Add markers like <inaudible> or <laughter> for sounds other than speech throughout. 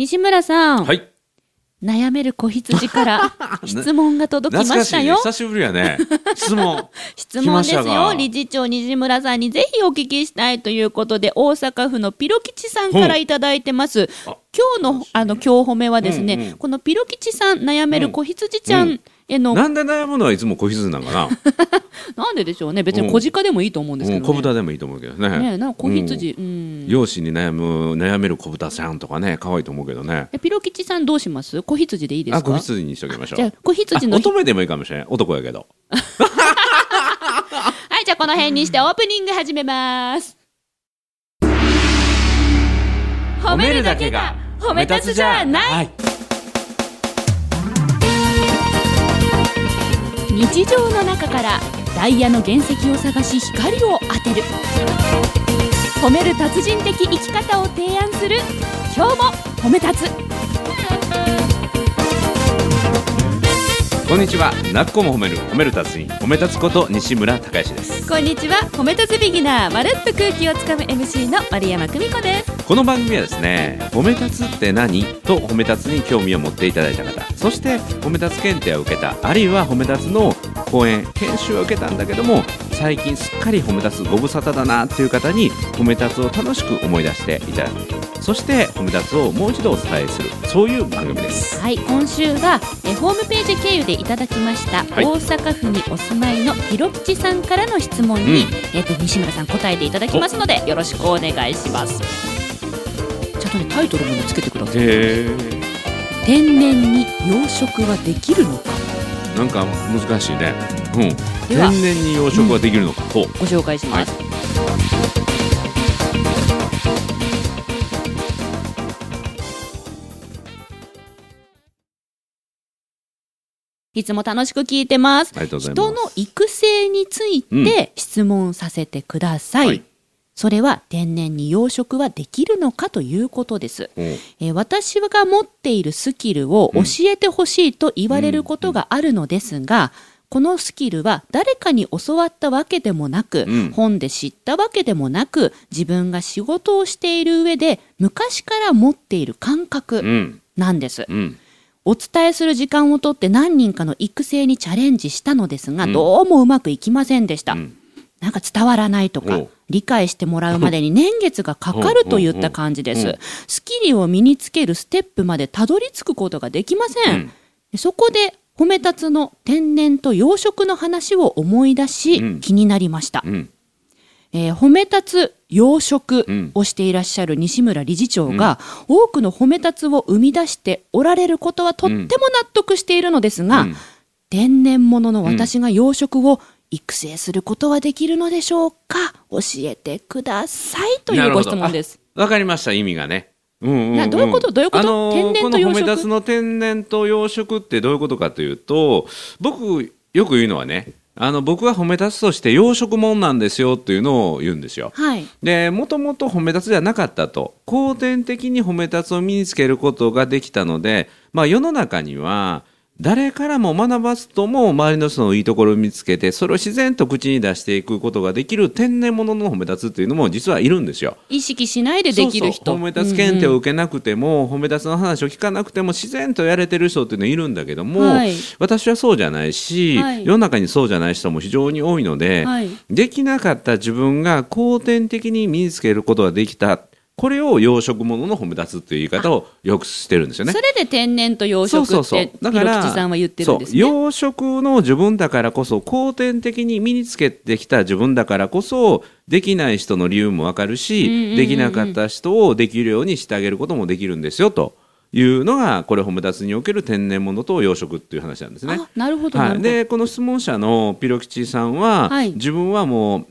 西村さん、はい。悩める子羊から <laughs> 質問が届きましたよ。ね久しぶりやね。質問。<laughs> 質問ですよ。が理事長西村さんにぜひお聞きしたいということで、大阪府のピロ吉さんからいただいてます。あ今日の、あの、今日褒めはですね、うんうんこのピロ吉さん悩める子羊ちゃんへの、なんで悩むのはいつも子羊なんかな？<laughs> なんででしょうね。別に小鹿でもいいと思うんですけうん、どね。小豚でもいいと思うけどね。ねなんか子羊、うん。容姿に悩む悩める小豚さんとかね可愛いと思うけどね。えピロ吉さんどうします？子羊でいいですあか子羊にしときましょう。じゃあ子羊のあ乙女でもいいかもしれない男やけど。<laughs> はい、じゃあこの辺にしてオープニング始めます。褒めるだけが褒め立つじゃない、はい。日常の中からダイヤの原石を探し光を当てる。褒める達人的生き方を提案する。今日も褒め立つ。こんにちは。なっこも褒める褒める達人褒め立つこと西村孝之です。こんにちは。褒め立つビギナーまるっと空気をつかむ MC の丸山久美子です。この番組はですね褒め立つって何？と褒め立つに興味を持っていただいた方。そして褒め立つ検定を受けたあるいは褒め立つの講演研修を受けたんだけども最近すっかり褒め立つご無沙汰だなっていう方に褒め立つを楽しく思い出していただく。そして褒め立つをもう一度お伝えする。そういう番組です。はい。今週はえホームページ経由でいただきました、はい。大阪府にお住まいのピロ吉さんからの質問に、うん。えっと西村さん答えていただきますのでよろしくお願いします。ちゃんとねタイトルもつけてください。へ天然に養殖はできるのか。ーなんか難しいね。うん。天然に養殖はできるのか、ほうご紹介します、いつも楽しく聞いてます。ます人の育成について質問させてください。はいそれは天然に養殖はできるのかということです。えー私が持っているスキルを教えてほしいと言われることがあるのですが、このスキルは誰かに教わったわけでもなく、うん本で知ったわけでもなく、自分が仕事をしている上で昔から持っている感う覚んなんです。うんお伝えする時間をとって何人かの育成にチャレンジしたのですが、うんどうもうまくいきませんでした。うんなんか伝わらないとかおう、理解してもらうまでに年月がかかるといった感じです。スキルを身につけるステップまでたどり着くことができません。うんそこで、褒め立つの天然と養殖の話を思い出し、うん気になりました。うんえー褒め立つ養うん。殖をしていらっしゃる西村理事長が、多くの褒め立つを生み出しておられることはとっても納得しているのですが、うん。天然物の私が養殖を育成することはできるのでしょうか？教えてくださいというご質問です。わかりました意味がね。うんうんうん。などういうこと？どういうこと？あのー天然と養殖？この褒め立つの天然と養殖ってどういうことかというと僕よく言うのはねあの僕は褒め立つとして養殖もんなんですよっていうのを言うんですよ。はい。でもともと褒め立つじゃなかったと後天的に褒め立つを身につけることができたので、まあ、世の中には誰からも学ばずとも周りの人のいいところを見つけてそれを自然と口に出していくことができる天然物の褒め立つっていうのも実はいるんですよ。意識しないでできる人。褒め立つ検定を受けなくても、褒め立つの話を聞かなくても自然とやれてる人っていうのはいるんだけども、はい。私はそうじゃないし、はい。世の中にそうじゃない人も非常に多いので、はい。できなかった自分が後天的に身につけることができたこれを養殖物の褒め立つっていう言い方をよくしてるんですよねそ。れで天然と養そうそうそう殖って、ピロ吉さんは言ってるんですね。養殖の自分だからこそ後天的に身につけてきた自分だからこそできない人の理由もわかるし、できなかった人をできるようにしてあげることもできるんですよというのがこれ褒め立つにおける天然物と養殖っていう話なんですね。あ、なるほど、はい。でこの質問者のピロ吉さんは、はい自分はもう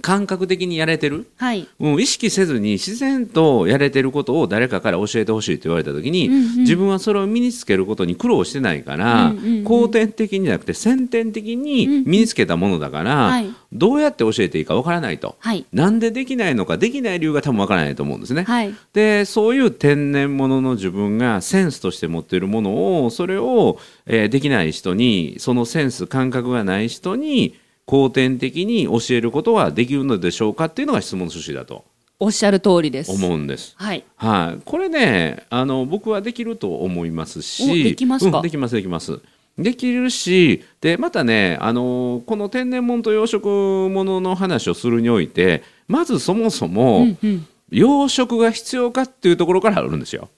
感覚的にやれてる？はい。うん、意識せずに自然とやれてることを誰かから教えてほしいと言われた時に、うんうん自分はそれを身につけることに苦労してないから、うんうんうん後天的にじゃなくて先天的に身につけたものだから、はいどうやって教えていいかわからないと、はい。なんでできないのかできない理由が多分わからないと思うんですね。はい。でそういう天然物の自分がセンスとして持っているものをそれを、えーできない人にそのセンス感覚がない人に後天的に教えることはできるのでしょうかっていうのが質問の趣旨だと。おっしゃる通りです。思うんです。はい。はい、これねあの僕はできると思いますおしできますか？うんできますできます。できるしでまたねあのこの天然物と養殖物の話をするにおいてまずそもそも、うんうん。養殖が必要かっていうところからあるんですよ。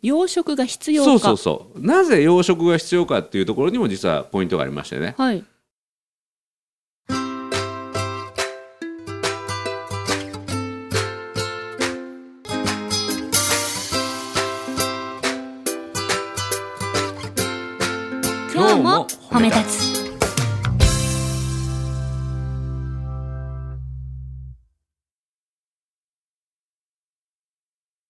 養殖が必要か。そうそうそう。なぜ養殖が必要かっていうところにも実はポイントがありましてね。はい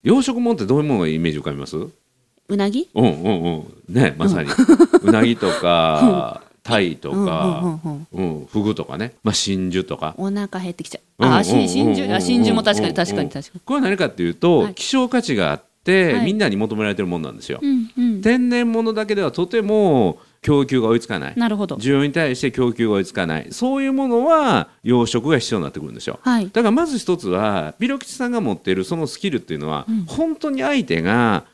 養殖物ってどういうものがイメージ浮かびます？うなぎ？うんうんうん。ねまさに、<laughs> うなぎとか鯛とうんうんか、うんうん。うん、フグとかね、まあ、真珠とか。お腹減ってきちゃう。うんあ真珠あ真珠も確かに確かうんに確かに。これは何かっていうと、はい。希少価値があって、はい。みんなに求められてるものなんですよ、うんうん。天然物だけではとても供給が追いつかない。なるほど。需要に対して供給が追いつかない。そういうものは養殖が必要になってくるんですよはい。だからまず一つはビロ吉さんが持っているそのスキルっていうのは、うん。本当に相手が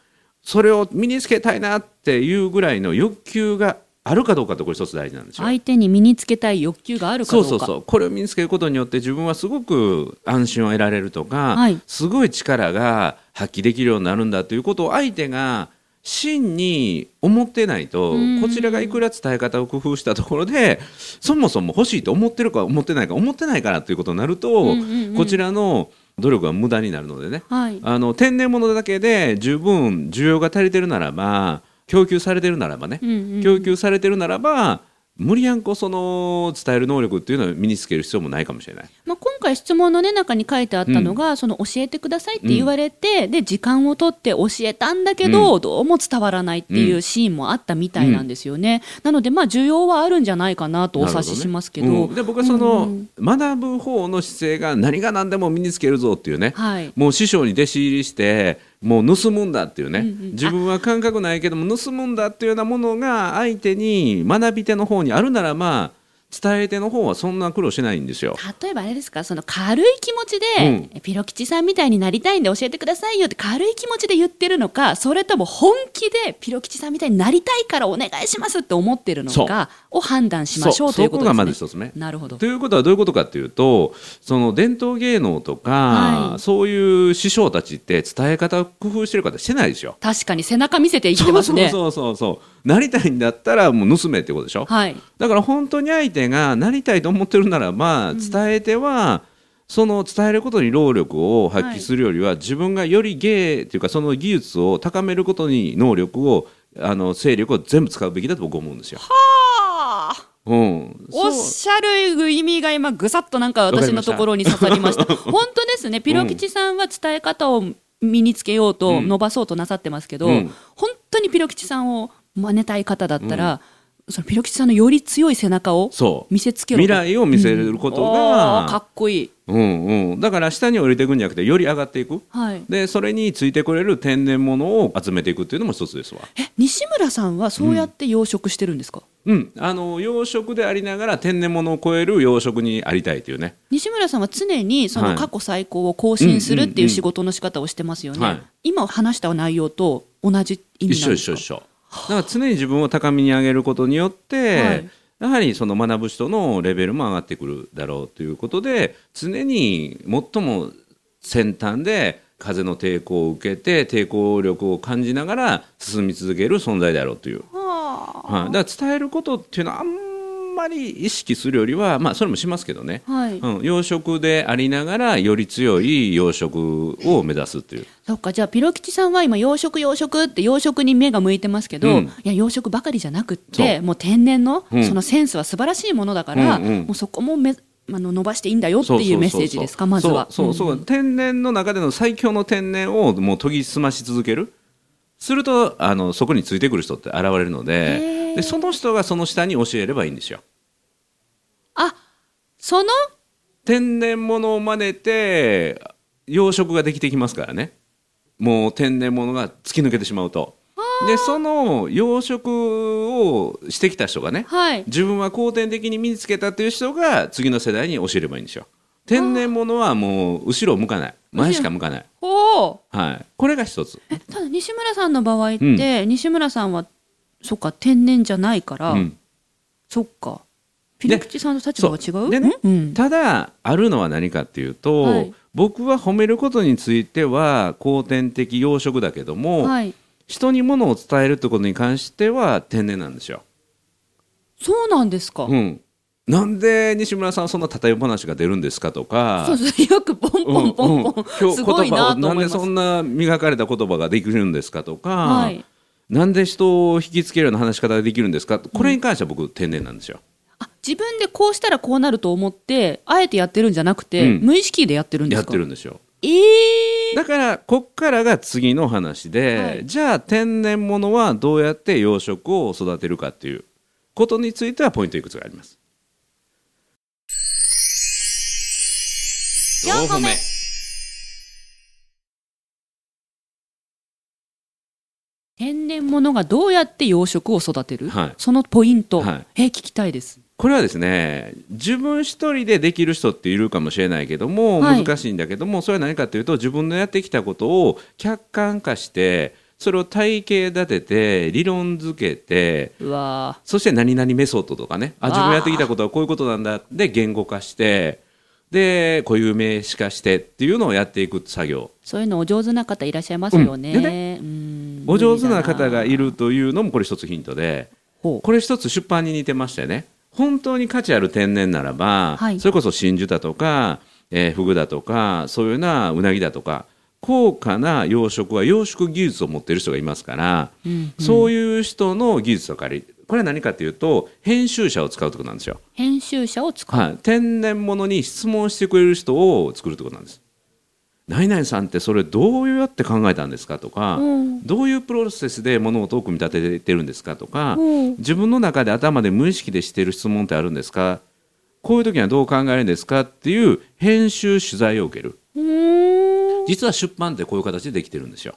それを身につけたいなっていうぐらいの欲求があるかどうかってこれ一つ大事なんですよ。相手に身につけたい欲求があるかどか。そううそうそう。これを身につけることによって自分はすごく安心を得られるとか、はい。すごい力が発揮できるようになるんだということを相手が真に思ってないとうん。こちらがいくら伝え方を工夫したところでそもそも欲しいと思ってるか思ってないか思ってないからということになると、こちらの努力が無駄になるのでね。はい。あの天然物だけで十分需要が足りてるならば供給されてるならばね、供給されてるならば無理やんこその伝える能力っていうのを身につける必要もないかもしれない。まあ、今回質問の、ね、中に書いてあったのが、その教えてくださいって言われて、で時間を取って教えたんだけど、どうも伝わらないっていうシーンもあったみたいなんですよね。なのでまあ需要はあるんじゃないかなとお察ししますけど。ねうん。で僕はその、うん。学ぶ方の姿勢が何が何でも身につけるぞっていうね、はい。もう師匠に弟子入りしてもう盗むんだっていうね、うんうん。自分は感覚ないけども盗むんだっていうようなものが相手に学び手の方にあるならまあ伝え手の方はそんな苦労しないんですよ。例えばあれですかその軽い気持ちで、うんピロ吉さんみたいになりたいんで教えてくださいよって軽い気持ちで言ってるのかそれとも本気でピロ吉さんみたいになりたいからお願いしますって思ってるのかを判断しましょうということですね。そこがまず一つ目なるほどということはどういうことかというとその伝統芸能とか、はいそういう師匠たちって伝え方を工夫してる方してないでしょ。確かに背中見せて生きてますね。そうそうそうそうなりたいんだったらもう盗めってことでしょ？はい。だから本当に相手がなりたいと思ってるならば伝えては、その伝えることに労力を発揮するよりは、自分がより芸っていうかその技術を高めることに能力をあの勢力を全部使うべきだと僕は思うんですよ。ああ。うん、おっしゃる意味が今ぐさっとなんか私のところに刺さりました。<laughs> 本当ですね。ピロ吉さんは伝え方を身につけようと、うん伸ばそうとなさってますけど、うん本当にピロ吉さんを真似たい方だったら、そのピロ吉さんのより強い背中を見せつけろと未来を見せることおが、ーかっこいい。うんうん、だから下に降りていくんじゃなくてより上がっていくはい。でそれについてくれる天然物を集めていくっていうのも一つですわ。え、西村さんはそうやって養殖してるんですか、うん、あの養殖でありながら天然物を超える養殖にありたいというね。西村さんは常にそはいの過去最高を更新するってうんうんうんいう仕事の仕方をしてますよね。はい今話した内容と同じ意味一なんですか？緒一緒一緒。だから常に自分を高みに上げることによって、はい。やはりその学ぶ人のレベルも上がってくるだろうということで常に最も先端で風の抵抗を受けて抵抗力を感じながら進み続ける存在であろうという、ははい、だから伝えることっていうのはあんまり意識するよりはまあそれもしますけどね、あ、はい。うん、養殖でありながらより強い養殖を目指すっていう。そっか、じゃあ、ピロ吉さんは今、養殖、養殖って養殖に目が向いてますけど、うん。いや、養殖ばかりじゃなくって、もう天然の、うん。そのセンスは素晴らしいものだから、うんうん。もうそこもめあの伸ばしていいんだよっていうメッセージですか、まずは。そうそうそう、ん。天然の中での最強の天然をもう研ぎ澄まし続ける。するとあのそこについてくる人って現れるのへでーでその人がその下に教えればいいんですよ。あ、その、天然物を真似て養殖ができてきますからね。もう天然物が突き抜けてしまうと。でその養殖をしてきた人がねはい。自分は後天的に身につけたという人が次の世代に教えればいいんですよ。天然物はもう後ろを向かない。前しか向かない、はい、これが一つ、えただ西村さんの場合って、西村さんはそっか天然じゃないから、うん、そっか。ピリ口さんの立場が違う？でねうん、ただあるのは何かっていうと、はい。僕は褒めることについては後天的養殖だけども、はい。人にものを伝えるってことに関しては天然なんですよ。そうなんですか、うん、なんで西村さんそんな例え話が出るんですかとか。そうそうよくポンポンポンポン、今日すごいなと思います。なんでそんな磨かれた言葉ができるんですかとか、はいなんで人を引きつけるような話し方ができるんですか？これに関しては僕天然なんですよ。あ自分でこうしたらこうなると思ってあえてやってるんじゃなくて、うん無意識でやってるんですやかってるんですよ。えー、だからこっからが次の話で、はいじゃあ天然物はどうやって養殖を育てるかっていうことについてはポイントいくつかあります。4個目天然物がどうやって養殖を育てる、はい。そのポイント、はい。えー聞きたいです。これはですね自分一人でできる人っているかもしれないけども、はい。難しいんだけどもそれは何かというと自分のやってきたことを客観化してそれを体系立てて理論付けてそして何々メソッドとかねあ自分やってきたことはこういうことなんだ。で言語化してで固有名詞化してっていうのをやっていく作業。ーそういうのお上手な方いらっしゃいますよね,、うん。でうんお上手な方がいるというのもこれ一つヒントでこれ一つ出版に似てましてね本当に価値ある天然ならば、はい。それこそ真珠だとか、えーフグだとかそういうようなうなぎだとか高価な養殖は養殖技術を持っている人がいますから、うんそういう人の技術を借りこれは何かというと編集者を使うってことなんですよ。編集者を使う、はい、天然物に質問してくれる人を作るってことなんです。何々さんってそれどうやって考えたんですかとか、うん。どういうプロセスで物事を組み立ててるんですかとか、うん。自分の中で頭で無意識でしている質問ってあるんですか？こういう時にはどう考えるんですかっていう編集取材を受ける。実は出版ってこういう形でできてるんですよ。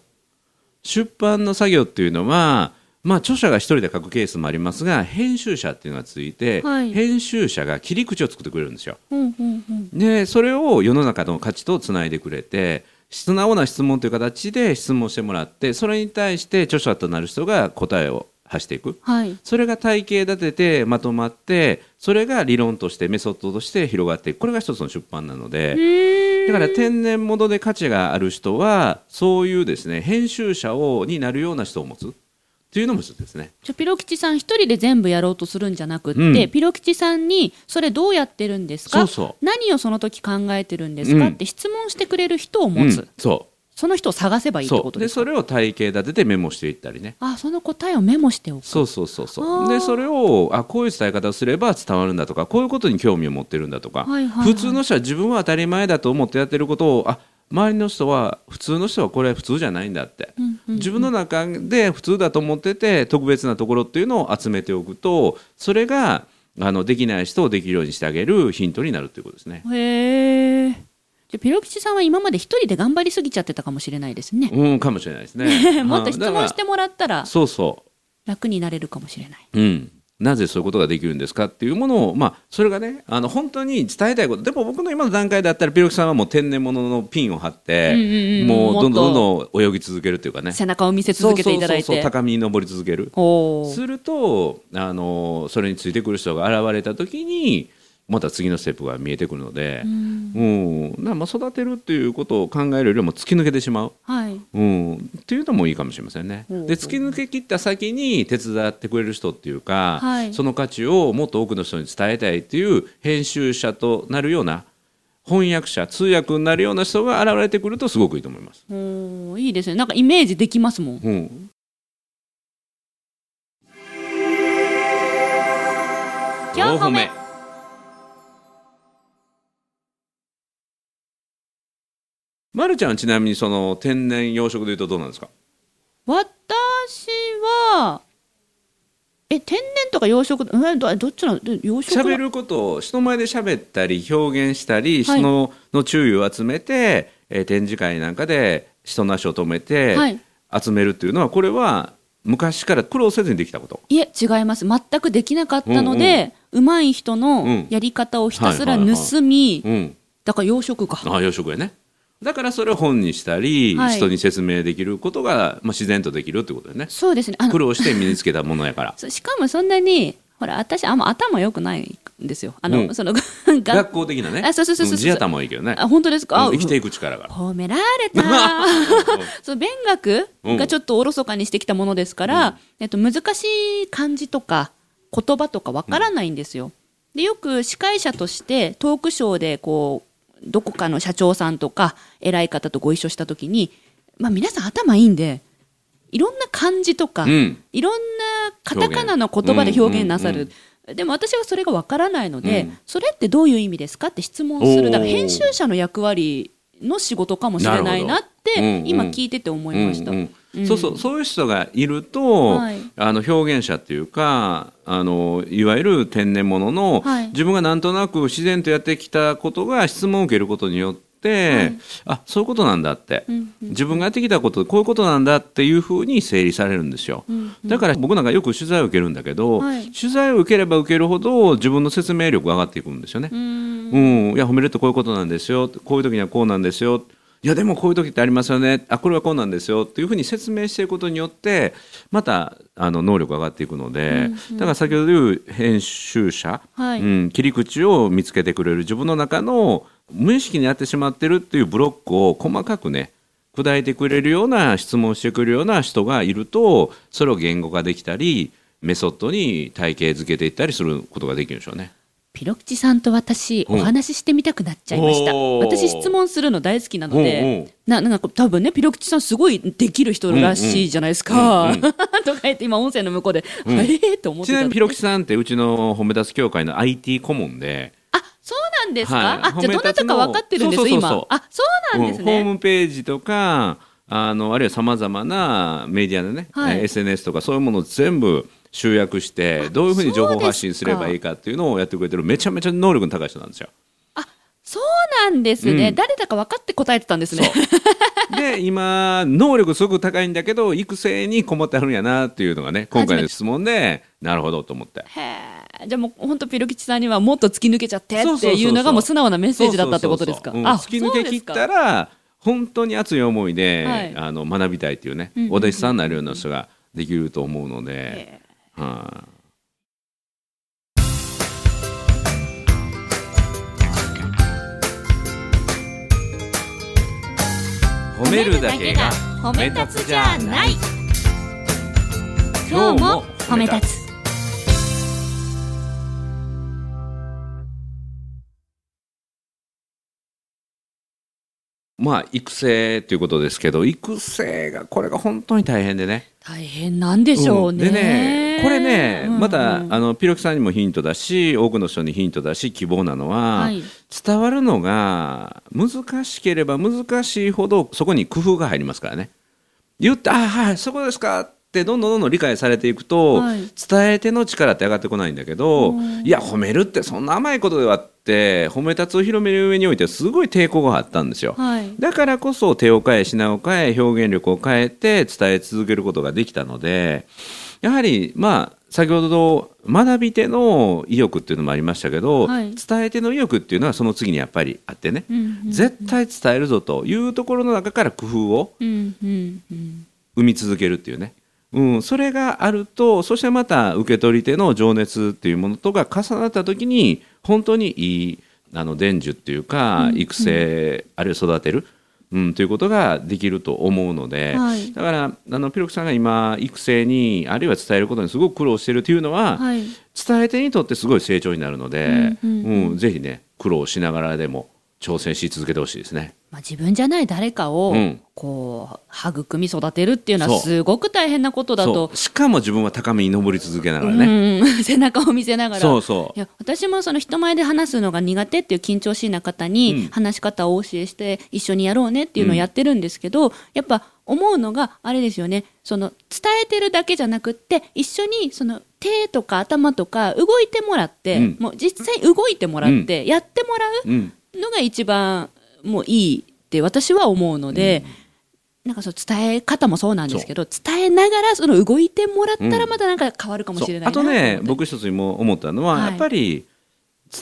出版の作業っていうのはまあ著者が一人で書くケースもありますが編集者っていうのがついて、はい。編集者が切り口を作ってくれるんですよ。うんうんうん。でそれを世の中の価値とつないでくれて素直な質問という形で質問してもらってそれに対して著者となる人が答えを発していく。はい。それが体系立ててまとまってそれが理論としてメソッドとして広がっていく。これが一つの出版なので。だから天然物で価値がある人はそういうですね編集者をになるような人を持つっていうのもですね。じゃあピロ吉さん一人で全部やろうとするんじゃなくって、うん。ピロ吉さんにそれどうやってるんですか？そうそう。何をその時考えてるんですか、うん。って質問してくれる人を持つ、うん。そその人を探せばういいってことでそれを体系立ててメモしていったりね。あその答えをメモしておく。そうそうそうそう。でそれをあこういう伝え方をすれば伝わるんだとかこういうことに興味を持ってるんだとか、はいはいはい。普通の人は自分は当たり前だと思ってやってることをあ周りの人は普通の人はこれ普通じゃないんだって、うんうん自分の中で普通だと思ってて特別なところっていうのを集めておくとそれがあのできない人をできるようにしてあげるヒントになるということですね。へえじゃあピロ吉さんは今まで一人で頑張りすぎちゃってたかもしれないですね、うんかもしれないですね。<laughs> もっと質問してもらったらそうそう。楽になれるかもしれない。うん、なぜそういうことができるんですかっていうものを、まあ、それがねあの本当に伝えたいこと。でも僕の今の段階だったらピロキさんはもう天然物のピンを張って、うんうんうん。もうどんどんどもんどん泳ぎ続けるっていうかね。背中を見せ続けていただいて。高みに登り続ける。するとあのそれについてくる人が現れた時にまた次のステップが見えてくるので、うんだからまあ育てるっていうことを考えるよりも突き抜けてしまう。はい。うん、っていうのもいいかもしれませんね。で突き抜け切った先に手伝ってくれる人っていうか、はい。その価値をもっと多くの人に伝えたいっていう編集者となるような翻訳者通訳になるような人が現れてくるとすごくいいと思います。おーいいですね。なんかイメージできますもん。うん、4歩目まるちゃんはちなみにその天然養殖でいうとどうなんですか？私はえ天然とか養殖えどどっちなの？で養殖は？喋ることを人前で喋ったり表現したり、はい。人の注意を集めて、えー展示会なんかで人の足を止めてはい。集めるっていうのはこれは昔から苦労せずにできたこと？いえ違います。全くできなかったので、上手い人うん。のやり方をひたすら盗み、うん。だから養殖か。ああ養殖やねだからそれを本にしたり、はい。人に説明できることが、まあ、自然とできるってことだよね。そうですね。苦労して身につけたものやから。<laughs> しかもそんなにほら私あんま頭良くないんですよ。あの、うん。その <laughs> 学学校的なね。あそうそうそうそうん地頭はいいけどね。あ本当ですか、生きていく力が。褒められた。<laughs> そう勉学がちょっとおろそかにしてきたものですから、えっと、難しい漢字とか言葉とかわからないんですよ。でよく司会者としてトークショーでこうどこかの社長さんとか偉い方とご一緒した時に、まあ、皆さん頭いいんでいろんな漢字とか、うん。いろんなカタカナの言葉で表現。なさる。でも私はそれがわからないので、うん。それってどういう意味ですかって質問する。だから編集者の役割の仕事かもしれないなってうん今聞いてて思いました。うんうんうん。そうそうそういう人がいると、はい。あの表現者っていうかあのいわゆる天然物の、はい。自分がなんとなく自然とやってきたことが質問を受けることによって、はい。あそういうことなんだって、うんうん。自分がやってきたことこういうことなんだっていうふうに整理されるんですよ。うんだから僕なんかよく取材を受けるんだけど、はい。取材を受ければ受けるほど自分の説明力が上がっていくんですよね。うん。うん、いや褒めるってこういうことなんですよこういう時にはこうなんですよいやでもこういう時ってありますよね。あこれはこうなんですよ。っていうふうに説明していくことによってまたあの能力が上がっていくので、だから先ほど言う編集者、はい。うん、切り口を見つけてくれる自分の中の無意識にやってしまってるっていうブロックを細かくね砕いてくれるような質問をしてくれるような人がいるとそれを言語化できたりメソッドに体系づけていったりすることができるんでしょうね。ピロキチさんと私うん。お話ししてみたくなっちゃいました。私質問するの大好きなのでうななんか多分ねピロキチさんすごいできる人らしいじゃないですか。<laughs> とか言って今音声の向こうで、うん。あれ？と思ってた。ちなみにピロキさんってうちの褒め立つ協会の IT 顧問で、あそうなんですか、はい。あじゃあどなたか分かってるんです今。あそうなんですうん。ホーね、ムページとかあのあるいはさまざまなメディアでね、はい。えー SNS とかそういうものを全部集約してどういうふうに情報発信すればいいかっていうのをやってくれてるめちゃめちゃ能力の高い人なんですよ。あそうなんですね、うん。誰だか分かって答えてたんですね。で今能力すごく高いんだけど育成に困ってあるんやなっていうのがね今回の質問でなるほどと思って。へえじゃあもう本当ピロ吉さんにはもっと突き抜けちゃってっていうのがもう素直なメッセージだったってことですか？突き抜け切ったら本当に熱い思いで、はい。あの学びたいっていうね、お弟子さんになるような人ができると思うので、はい。褒めるだけが褒め立つじゃない。今日も褒め立つまあ育成ということですけど育成がこれが本当に大変でね。大変なんでしょうね、ん。でねこれね、うんうん。またあのピロキさんにもヒントだし多くの人にヒントだし希望なのは、はい。伝わるのが難しければ難しいほどそこに工夫が入りますからね。言って「あはいそこですか」ってどんどんどんどん理解されていくと、はい。伝え手の力って上がってこないんだけどうん。いや褒めるってそんな甘いことではって褒め立つを広める上においてすごい抵抗があったんですよ。はい。だからこそ手を変え品を変え表現力を変えて伝え続けることができたのでやはりまあ先ほど学び手の意欲っていうのもありましたけど、はい。伝え手の意欲っていうのはその次にやっぱりあってね、うんうん絶対伝えるぞというところの中から工夫をうんうんうん。生み続けるっていうね、うん、それがあるとそしてまた受け取り手の情熱っていうものとが重なった時に本当にいいあの伝授っていうか育成、あるいは育てる、うん、ということができると思うので、はい。だからあのピロクさんが今育成にあるいは伝えることにすごく苦労してるというのは、はい。伝え手にとってすごい成長になるので、うんうん。うんぜひね苦労しながらでも挑戦し続けてほしいですね。まあ、自分じゃない誰かをうん。こう育み育てるっていうのはすごく大変なことだと。しかも自分は高みに登り続けながらね。うん、<laughs> 背中を見せながら。そうそう。いや私もその人前で話すのが苦手っていう緊張しいな方うん。に話し方をお教えして一緒にやろうねっていうのをやってるんですけど、やっぱ思うのがあれですよね。その伝えてるだけじゃなくって一緒にその手とか頭とか動いてもらって、うん。もう実際動いてもらって、やってもらうん。うのが一番もういいって私は思うので。なんかそう伝え方もそうなんですけど伝えながらその動いてもらったらまたなんか変わるかもしれないなそう。あとね僕一つにも思ったのは、はい。やっぱり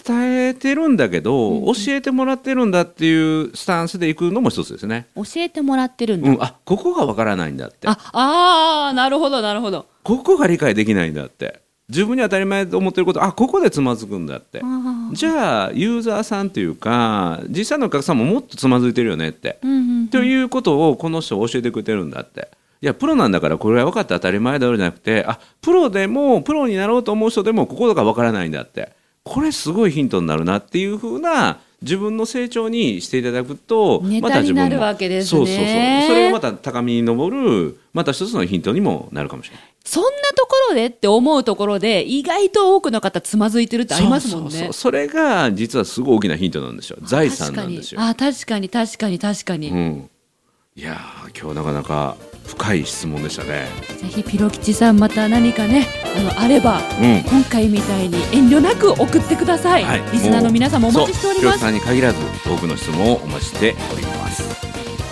伝えてるんだけど、うんうん。教えてもらってるんだっていうスタンスでいくのも一つですね。教えてもらってるんだ、うん、あここがわからないんだって。ああーなるほどなるほど。ここが理解できないんだって自分に当たり前と思ってることあここでつまずくんだって。じゃあユーザーさんというか実際のお客さんももっとつまずいてるよねって、うんうんうん。ということをこの人教えてくれてるんだって。いやプロなんだからこれは分かって当たり前だろじゃなくてあプロでもプロになろうと思う人でもここが分からないんだって。これすごいヒントになるなっていうふうな自分の成長にしていただくとまた自分ね。そうそうそう。それをまた高みに登るまた一つのヒントにもなるかもしれない。そんなところでって思うところで意外と多くの方つまずいてるってありますもんね。そうそうそう。それが実はすごい大きなヒントなんですよ。財産なんですよ。確かに。あ確かに確かに確かに、うん、いやー今日なかなか深い質問でしたね。ぜひピロ吉さんまた何かねあのあればうん。今回みたいに遠慮なく送ってください、はい。リスナーの皆さんもお待ちしております。そう。広瀬さんに限らず多くの質問をお待ちしております。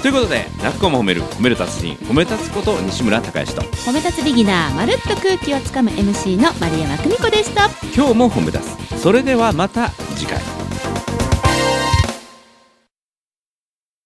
ということで「泣く子も褒める褒める達人褒め立つこと西村孝之と。褒め立つビギナーまるっと空気をつかむ MC の丸山久美子でした。今日も褒め立つ。それではまた次回。